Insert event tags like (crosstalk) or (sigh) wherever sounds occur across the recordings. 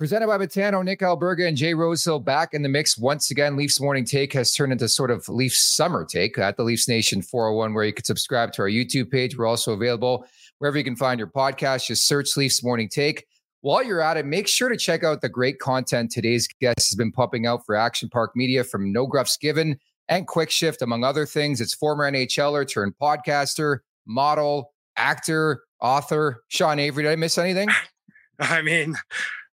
Presented by Betano, Nick Alberga and Jay Rosehill back in the mix once again. Leafs Morning Take has turned into sort of Leafs Summer Take at the Leafs Nation 401, where you can subscribe to our YouTube page. We're also available wherever you can find your podcast. Just search Leafs Morning Take. While you're at it, make sure to check out the great content today's guest has been pumping out for Action Park Media from No Gruffs Given and Quick Shift, among other things. It's former NHLer turned podcaster, model, actor, author. Sean Avery, did I miss anything? (laughs) I mean,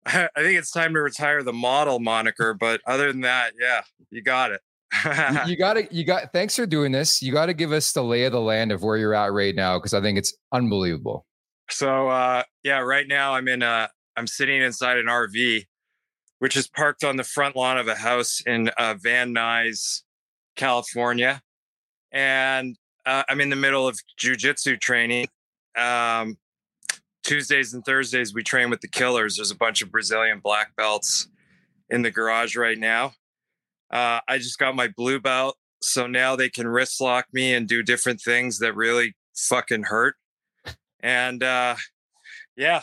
(laughs) I think it's time to retire the model moniker, but other than that, yeah, you got it. you, got to, you got, thanks for doing this. You got to give us the lay of the land of where you're at right now because I think it's unbelievable. So, uh, yeah, right now I'm in, uh, I'm sitting inside an RV, which is parked on the front lawn of a house in uh, Van Nuys, California. And uh, I'm in the middle of jujitsu training. Um, Tuesdays and Thursdays, we train with the killers. There's a bunch of Brazilian black belts in the garage right now. Uh, I just got my blue belt. So now they can wrist lock me and do different things that really fucking hurt. And uh, yeah,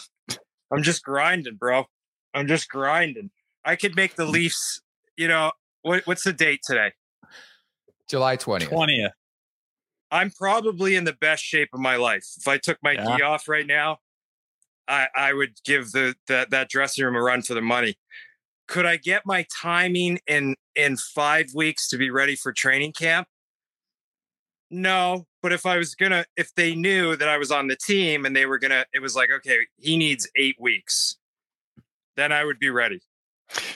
I'm just grinding, bro. I'm just grinding. I could make the Leafs, you know, what, what's the date today? July 20th. 20th. I'm probably in the best shape of my life. If I took my yeah. off right now, I, I would give the that that dressing room a run for the money. Could I get my timing in in five weeks to be ready for training camp? No, but if I was gonna, if they knew that I was on the team and they were gonna, it was like, okay, he needs eight weeks, then I would be ready,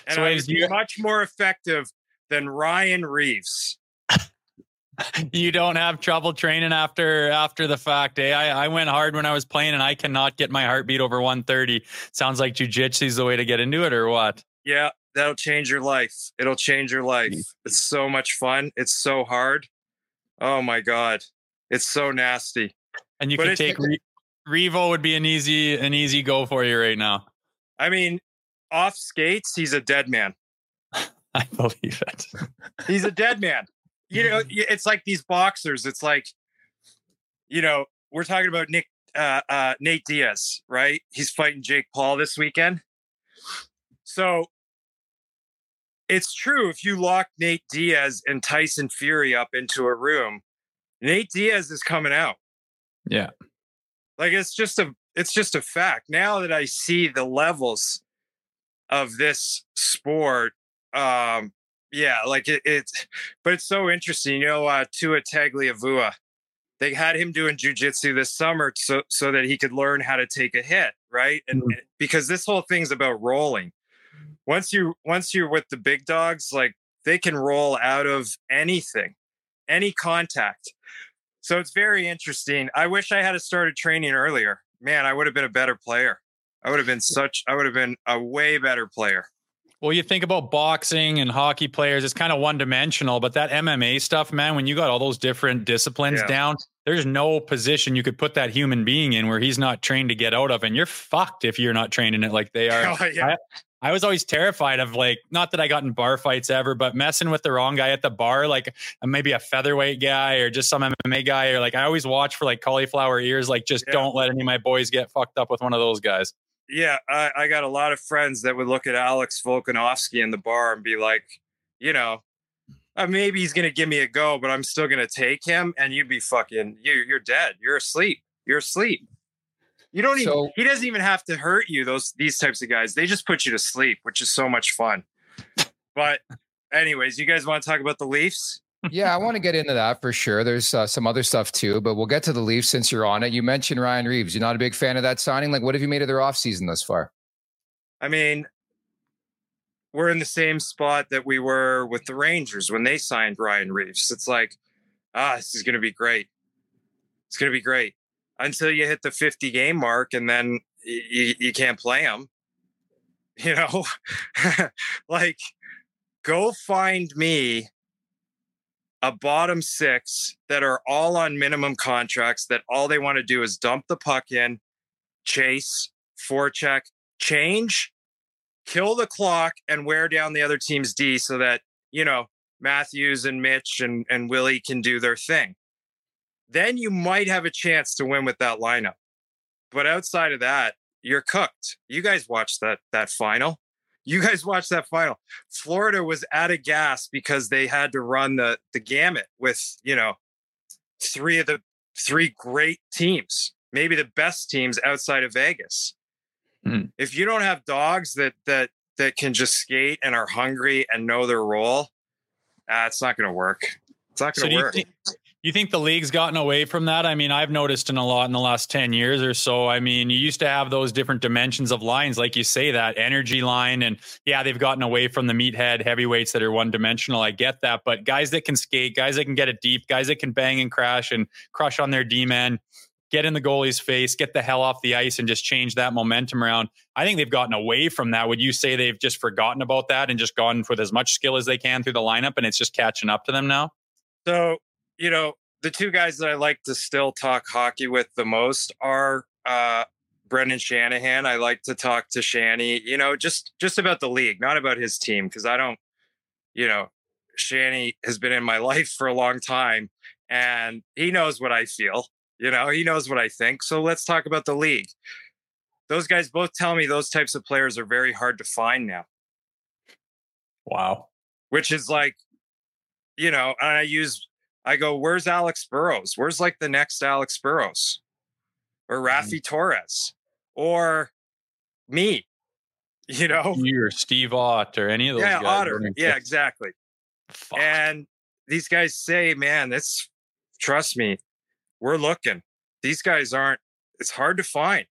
and so I would be much more effective than Ryan Reaves you don't have trouble training after after the fact. Eh? I, I went hard when I was playing, and I cannot get my heartbeat over 130. Sounds like jujitsu is the way to get into it, or what? Yeah, that'll change your life. It'll change your life. It's so much fun. It's so hard. Oh my god, it's so nasty. And you but can take Re- Revo would be an easy an easy go for you right now. I mean, off skates, he's a dead man. (laughs) I believe it. he's a dead man you know, (laughs) it's like these boxers. It's like, you know, we're talking about Nick uh, uh, Nate Diaz, right? He's fighting Jake Paul this weekend. So it's true. If you lock Nate Diaz and Tyson Fury up into a room, Nate Diaz is coming out. Yeah. Like it's just a it's just a fact. Now that I see the levels of this sport, um, yeah, like it, it's, but it's so interesting. You know, uh, Tua Tagovailoa, they had him doing jujitsu this summer so so that he could learn how to take a hit, right? And mm-hmm. because this whole thing's about rolling. Once you once you're with the big dogs, like they can roll out of anything, any contact. So it's very interesting. I wish I had started training earlier. Man, I would have been a better player. I would have been such. I would have been a way better player. Well, you think about boxing and hockey players, it's kind of one dimensional, but that MMA stuff, man, when you got all those different disciplines yeah. down, there's no position you could put that human being in where he's not trained to get out of. And you're fucked if you're not trained in it like they (laughs) are. Oh, yeah. I, I was always terrified of like, not that I got in bar fights ever, but messing with the wrong guy at the bar, like uh, maybe a featherweight guy or just some MMA guy, or like I always watch for like cauliflower ears, like just yeah. don't let any of my boys get fucked up with one of those guys yeah, I, I, got a lot of friends that would look at Alex Volkanovski in the bar and be like, you know, uh, maybe he's gonna give me a go, but I'm still gonna take him. And you'd be fucking you. You're dead. You're asleep. You're asleep. You don't so, even. He doesn't even have to hurt you. Those these types of guys, they just put you to sleep, which is so much fun. But, anyways, you guys want to talk about the Leafs? Yeah, I want to get into that for sure. There's uh, some other stuff too, but we'll get to the Leafs since you're on it. You mentioned Ryan Reaves. You're not a big fan of that signing. Like, what have you made of their offseason thus far? I mean, we're in the same spot that we were with the Rangers when they signed Ryan Reaves. It's like, ah, this is going to be great. It's going to be great until you hit the 50 game mark and then you, you can't play them. (laughs) You know, (laughs) like, go find me a bottom six that are all on minimum contracts that all they want to do is dump the puck in, chase, forecheck, change, kill the clock, and wear down the other team's D so that, you know, Matthews and Mitch and, and Willie can do their thing. Then you might have a chance to win with that lineup. But outside of that, you're cooked. You guys watched that that final. You guys watched that final. Florida was out of gas because they had to run the the gamut with you know three of the three great teams, maybe the best teams outside of Vegas. Mm. If you don't have dogs that that that can just skate and are hungry and know their role, uh, it's not going to work. It's not going to so work. You think, you think the league's gotten away from that? I mean, I've noticed in a lot in the last 10 years or so. I mean, you used to have those different dimensions of lines, like you say, that energy line. And yeah, they've gotten away from the meathead heavyweights that are one dimensional. I get that. But guys that can skate, guys that can get it deep, guys that can bang and crash and crush on their D man, get in the goalie's face, get the hell off the ice, and just change that momentum around. I think they've gotten away from that. Would you say they've just forgotten about that and just gone with as much skill as they can through the lineup and it's just catching up to them now? So, you know, the two guys that I like to still talk hockey with the most are uh, Brendan Shanahan. I like to talk to Shanny, you know, just just about the league, not about his team, because I don't, you know, Shanny has been in my (laughs) life for a long time and he knows what I feel. You know, he knows what I think. So let's talk about the league. Those guys both tell me those types of players are very hard to find now. Wow. Which is like, you know, I use I go, where's Alex Burrows? Where's like the next Alex Burrows? Or. Raffi mm. Torres? Or me? You know? You or Steve Ott or any of those yeah, guys. Otter. Yeah, exactly. Fuck. And these guys say, man, that's trust me, we're looking. These guys aren't, it's hard to find.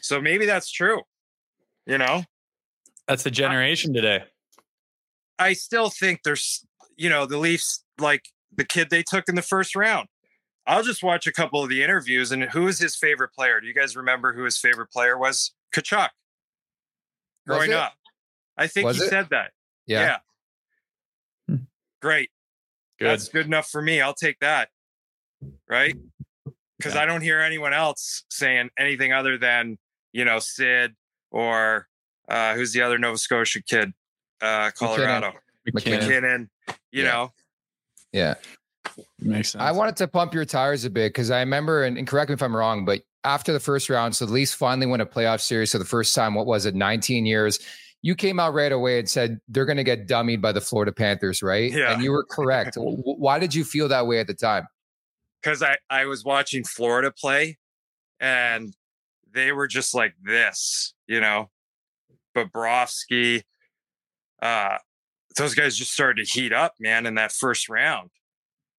So maybe that's true. You know? That's the generation I, today. I still think there's, you know, the Leafs, like the kid they took in the first round. I'll just watch a couple of the interviews and who is his favorite player? Do you guys remember who his favorite player was? Tkachuk. Growing up. I think was he it? said that. Yeah. yeah. Hmm. Great. Good. That's good enough for me. I'll take that. Right? Because yeah. I don't hear anyone else saying anything other than, you know, Sid or uh, who's the other Nova Scotia kid? Uh, Colorado. MacKinnon. MacKinnon you yeah. know, yeah. Makes sense. I wanted to pump your tires a bit because I remember, and, and, correct me if I'm wrong, but after the first round, so the Leafs finally won a playoff series for the first time. What was it, 19 years? You came out right away and said they're going to get dummied by the Florida Panthers, right? Yeah. And you were correct. (laughs) Why did you feel that way at the time? Because I, I was watching Florida play and they were just like this, you know, Bobrovsky, uh, those guys just started to heat up, man, in that first round.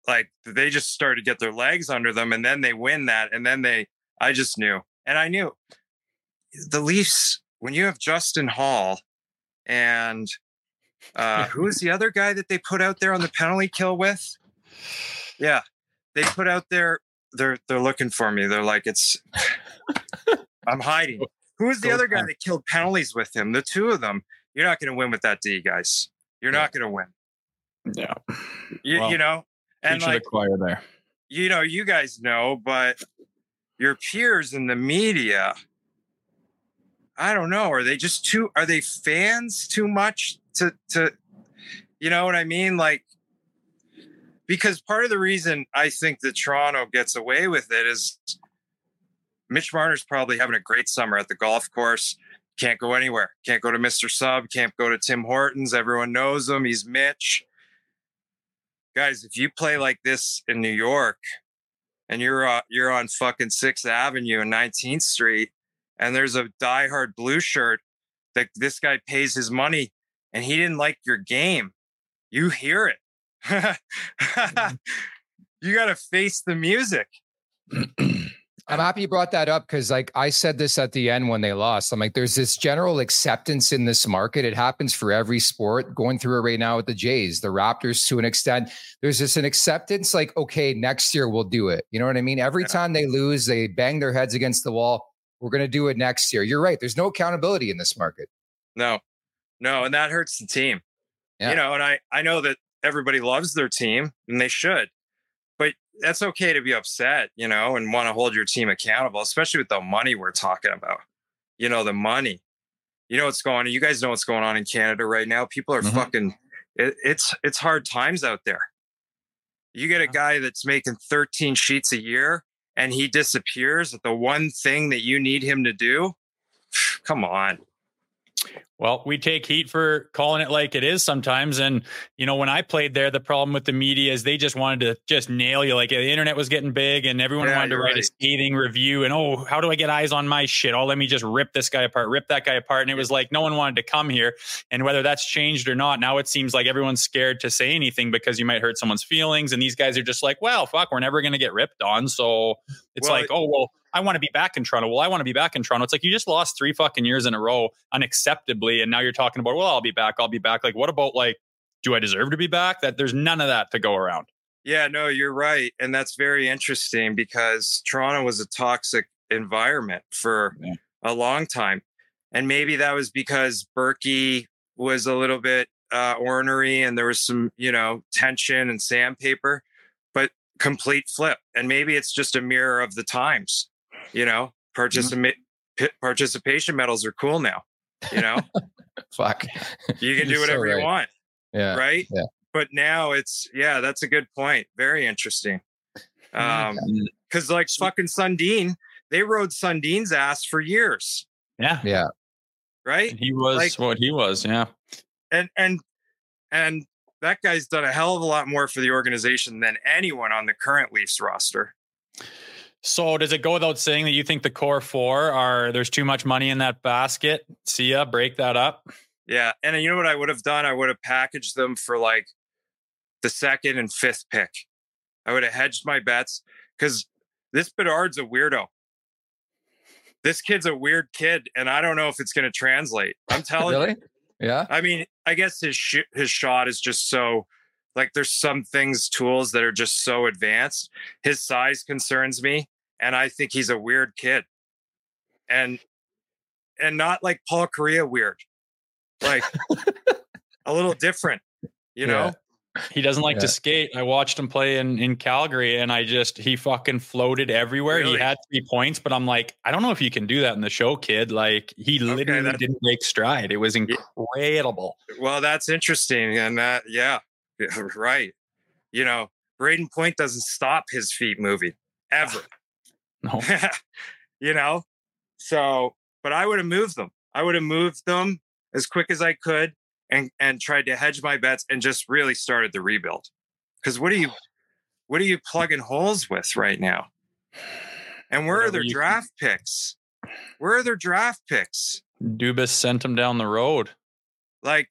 Like they just started to get their legs under them and then they win that. And then they, I just knew. And I knew the Leafs, when you have Justin Holl and uh, who is (laughs) the other guy that they put out there on the penalty kill with? Yeah. They put out there, they're, they're looking for me. They're like, it's, (laughs) I'm hiding. Who is the other guy that killed penalties with him? The two of them. You're not going to win with that D, guys. You're yeah. not going to win. Yeah. You, well, you know, and like, the choir there. You know, you guys know, but your peers in the media, I don't know. Are they just too? Are they fans too much to to? You know what I mean? Like, because part of the reason I think that Toronto gets away with it is Mitch Marner's probably having a great summer at the golf course. Can't go anywhere. Can't go to Mr. Sub. Can't go to Tim Hortons. Everyone knows him. He's Mitch. Guys, if you play like this in New York and you're uh, you're on fucking Sixth Avenue and 19th Street, and there's a diehard blue shirt that this guy pays his money and he didn't like your game, you hear it. (laughs) You got to face the music. (clears throat) I'm happy you brought that up because, like, I said this at the end when they lost. I'm like, there's this general acceptance in this market. It happens for every sport. Going through it right now with the Jays, the Raptors, to an extent. There's this an acceptance, like, okay, next year we'll do it. You know what I mean? Every time they lose, they bang their heads against the wall. We're going to do it next year. You're right. There's no accountability in this market. No, no, and that hurts the team. Yeah. You know, and I I know that everybody loves their team, and they should that's okay to be upset, you know, and want to hold your team accountable, especially with the money we're talking about. You know, the money. You know what's going on. You guys know what's going on in Canada right now. People are mm-hmm. fucking. It, it's it's hard times out there. You get a guy that's making 13 sheets a year and he disappears at the one thing that you need him to do. (sighs) Come on. Well, we take heat for calling it like it is sometimes. And, you know, when I played there, the problem with the media is they just wanted to just nail you. Like the internet was getting big and everyone yeah, wanted to write right. a scathing review. And, oh, how do I get eyes on my shit? Oh, let me just rip this guy apart, rip that guy apart. And it was like no one wanted to come here. And whether that's changed or not, now it seems like everyone's scared to say anything because you might hurt someone's feelings. And these guys are just like, well, fuck, we're never going to get ripped on. So it's well, like, oh, well, I want to be back in Toronto. Well, I want to be back in Toronto. It's like you just lost three fucking years in a row unacceptably. And now you're talking about, well, I'll be back. I'll be back. Like, what about like, do I deserve to be back? That there's none of that to go around. Yeah, no, you're right. And that's very interesting because Toronto was a toxic environment for yeah. a long time. And maybe that was because Burkie was a little bit uh, ornery and there was some, you know, tension and sandpaper, but complete flip. And maybe it's just a mirror of the times you know, participate mm-hmm. participation medals are cool now. You know, (laughs) fuck, you can do whatever so right. you want. Yeah, right. Yeah. But now it's yeah, that's a good point. Very interesting. Um, because like fucking Sundin, they rode Sundin's ass for years. Yeah, yeah, right. He was like, what he was. Yeah, and and and that guy's done a hell of a lot more for the organization than anyone on the current Leafs roster. So does it go without saying that you think the core four are there's too much money in that basket? See ya, break that up. Yeah. And you know what I would have done? I would have packaged them for like the second and fifth pick. I would have hedged my bets because this Bedard's a weirdo. This kid's a weird kid, and I don't know if it's going to translate. I'm (laughs) telling really? you. Yeah. I mean, I guess his sh- his shot is just so like there's some things tools that are just so advanced his size concerns me and i think he's a weird kid and and not like paul Kariya weird like (laughs) a little different you know yeah. He doesn't like yeah. to skate. I watched him play in, in Calgary and I just, he fucking floated everywhere. Really? He had three points, but I'm like, I don't know if you can do that in the show, kid. Like, he literally okay, didn't make stride. It was incredible. Well, that's interesting. And that, yeah, (laughs) right. You know, Brayden Point doesn't stop his feet moving ever. (sighs) No. (laughs) you know? So, but I would have moved them. I would have moved them as quick as I could and and tried to hedge my bets and just really started the rebuild. Cuz what are you (sighs) what are you plugging holes with right now? And where Whatever are their draft can. picks? Where are their draft picks? Dubas sent them down the road. Like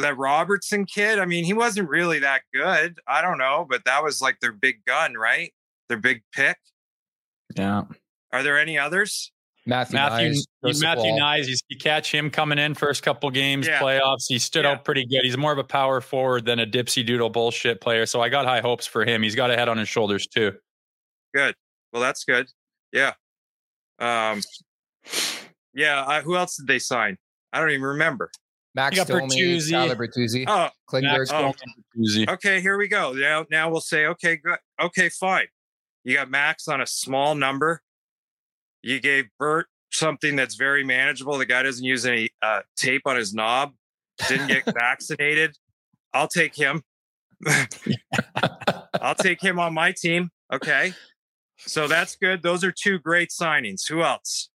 that Robertson kid, I mean, he wasn't really that good. I don't know, but that was like their big gun, right? Their big pick. Yeah. Are there any others? Matthew Matthew Knies, Matthew Knies, you, you, catch him coming in first couple games, yeah. playoffs. He stood yeah. out pretty good. He's more of a power forward than a dipsy doodle bullshit player. So I got high hopes for him. He's got a head on his shoulders too. Good. Well, that's good. Yeah. Um. Yeah. I, who else did they sign? I don't even remember. Max Domi, Tyler Bertuzzi, oh, Klingberg. Oh. Bertuzzi. Okay, here we go. Now, now we'll say, okay, good. Okay, fine. You got Max on a small number. You gave Bert something that's very manageable. The guy doesn't use any uh, tape on his knob. Didn't get (laughs) vaccinated. I'll take him. (laughs) I'll take him on my team. Okay. So that's good. Those are two great signings. Who else?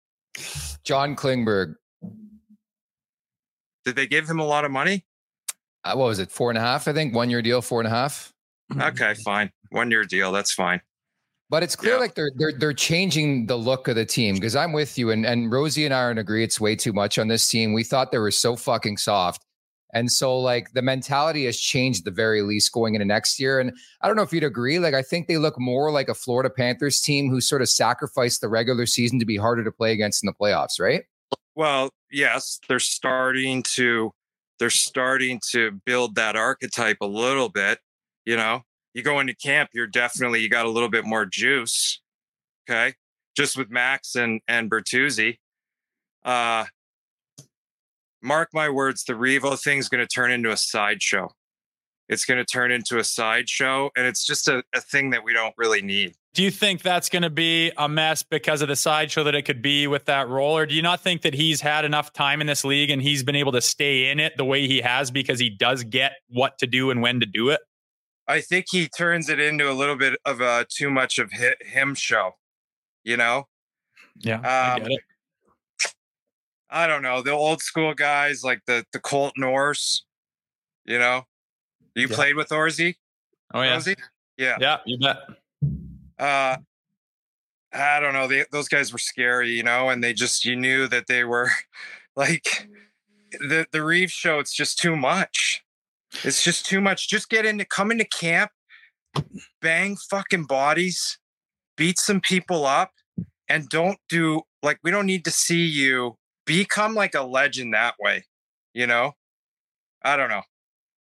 John Klingberg. Did they give him a lot of money? Uh, what was it? Four and a half, I think. One year deal, four and a half. Okay, fine. One year deal. That's fine. But it's clear yeah. like they're they're they're changing the look of the team because I'm with you and and Rosie and I are in agree it's way too much on this team. We thought they were so fucking soft. And so like the mentality has changed the very least going into next year. And I don't know if you'd agree. Like I think they look more like a Florida Panthers team who sort of sacrificed the regular season to be harder to play against in the playoffs, right? Well, yes, they're starting to they're starting to build that archetype a little bit. You know, you go into camp, you're definitely you got a little bit more juice. Okay, just with Max and and Bertuzzi. Uh, mark my words, the Revo thing's going to turn into a sideshow. It's going to turn into a sideshow, and it's just a, a thing that we don't really need. Do you think that's going to be a mess because of the sideshow that it could be with that role? Or do you not think that he's had enough time in this league and he's been able to stay in it the way he has because he does get what to do and when to do it? I think he turns it into a little bit of a too much of him show, you know? Yeah. Um, I, I don't know the old school guys like the the Colton Orrs. You know, you Yeah. played with Orzy. Oh yeah, Orzy? yeah. yeah, you bet. Uh, I don't know. They, those guys were scary, you know, and they just you knew that they were (laughs) like the the Reaves show. It's just too much. It's just too much. Just get into come into camp, bang fucking bodies, beat some people up, and don't do like we don't need to see you become like a legend that way. You know, I don't know.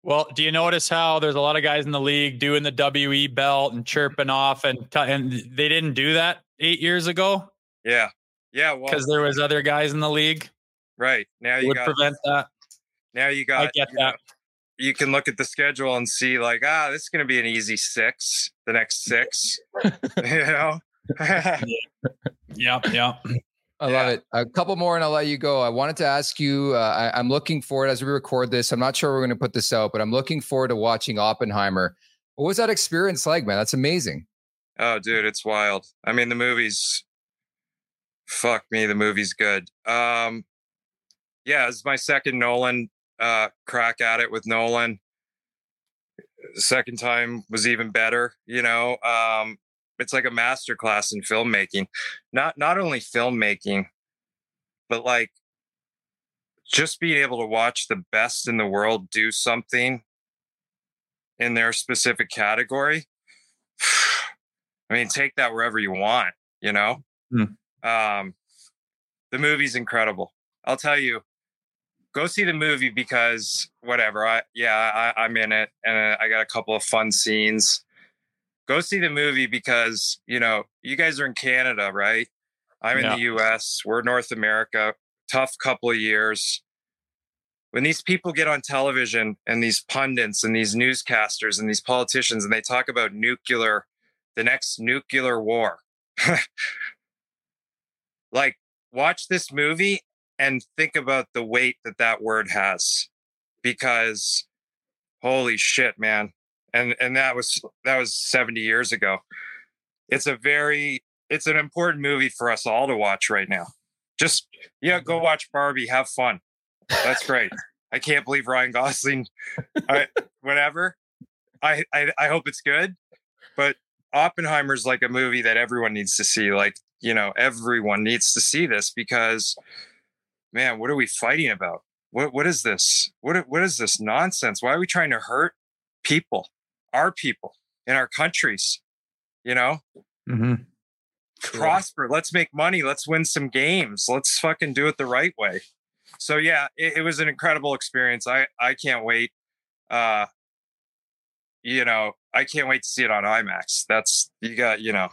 Well, do you notice how there's a lot of guys in the league doing the WE belt and chirping off, and t- and they didn't do that eight years ago Yeah, yeah. Well, because there was other guys in the league right now you would got prevent that. now you got. I get you know, that. you can look at the schedule and see like ah this is going to be an easy six the next six (laughs) you know (laughs) Yeah, yeah. I Yeah. love it. A couple more and I'll let you go. I wanted to ask you, uh, I, I'm looking forward as we record this. I'm not sure we're going to put this out, but I'm looking forward to watching Oppenheimer. What was that experience like, man? That's amazing. oh dude it's wild i mean the movie's fuck me the movie's good um yeah it's my second nolan uh crack at it with nolan second time was even better you know um it's like a master class in filmmaking not not only filmmaking but like just being able to watch the best in the world do something in their specific category. (sighs) I mean take that wherever you want you know? Hmm. um the movie's incredible. I'll tell you go see the movie because whatever i yeah I, i'm in it and i got a couple of fun scenes go see the movie because you know you guys are in canada right? I'm in Yeah. the us we're north america tough couple of years. When these people get on television and these pundits and these newscasters and these politicians and they talk about nuclear the next nuclear war (laughs) like watch this movie and think about the weight that that word has because holy shit man and and that was that was 70 years ago. It's a very it's an important movie for us all to watch right now. Just yeah go mm-hmm. watch barbie have fun. That's great. I can't believe ryan gosling I, whatever. I, I i hope it's good but oppenheimer's like a movie that everyone needs to see like you know everyone needs to see this because man what are we fighting about? What what is this? What what is this nonsense? Why are we trying to hurt people our people in our countries you know? Hmm prosper let's make money let's win some games let's fucking do it the right way. So yeah it, it was an incredible experience. I i can't wait uh you know i can't wait to see it on imax. That's you got you know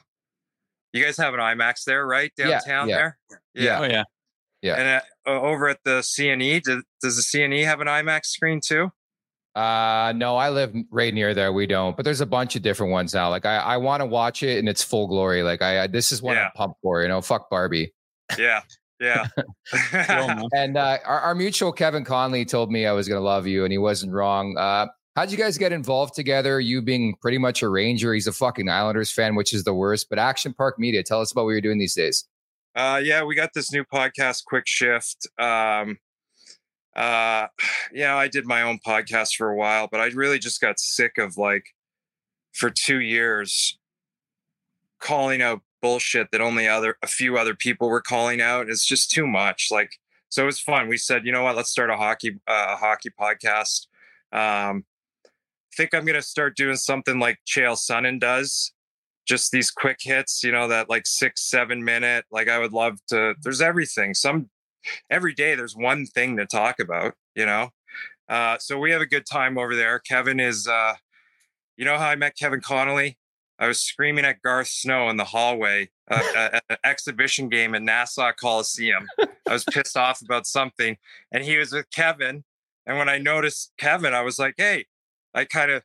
you guys have an imax there right? Downtown yeah. there? Yeah. Oh yeah. Yeah. And uh, over at the cne does, does the cne have an imax screen too Uh, no, I live right near there. We don't, but there's a bunch of different ones now. Like I, I want to watch it in its full glory. Like I, I this is what Yeah. I'm pumped for. You know, fuck Barbie. yeah yeah (laughs) (laughs) And uh, our, our mutual Kevin Connolly told me I was going to love you, and he wasn't wrong. Uh, how'd you guys get involved together? You being pretty much a Ranger, he's a fucking Islanders fan, which is the worst. But Action Park Media, tell us about what you're doing these days. Uh, yeah, we got this new podcast, Quick Shift. Um, uh, (sighs) yeah, I did my own podcast for a while, but I really just got sick of like for two years calling out bullshit that only other a few other people were calling out. It's just too much. Like, so it was fun. We said, you know what? Let's start a hockey uh, a hockey podcast. Um, I think I'm gonna start doing something like Chael Sonnen does just these quick hits, you know, that like six, seven minute. Like I would love to. There's everything. Some every day there's one thing to talk about, you know. Uh, so we have a good time over there. Kevin is, uh, you know, how I met Kevin Connolly. I was screaming at Garth Snow in the hallway uh, at an exhibition game in Nassau Coliseum. I was pissed off about something, and he was with Kevin. And when I noticed Kevin, I was like, "Hey," I kind of,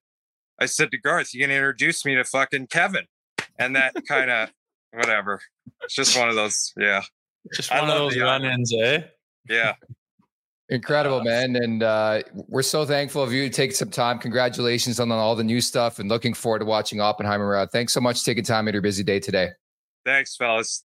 I said to Garth, "You gonna introduce me to fucking Kevin." and that kind of whatever. It's just one of those. Yeah, Just I one of those run-ins, eh? yeah. Incredible, man. And uh, we're so thankful of you to take some time. Congratulations on all the new stuff and looking forward to watching Oppenheimer. Uh, thanks so much for taking time out of your busy day today. Thanks, fellas.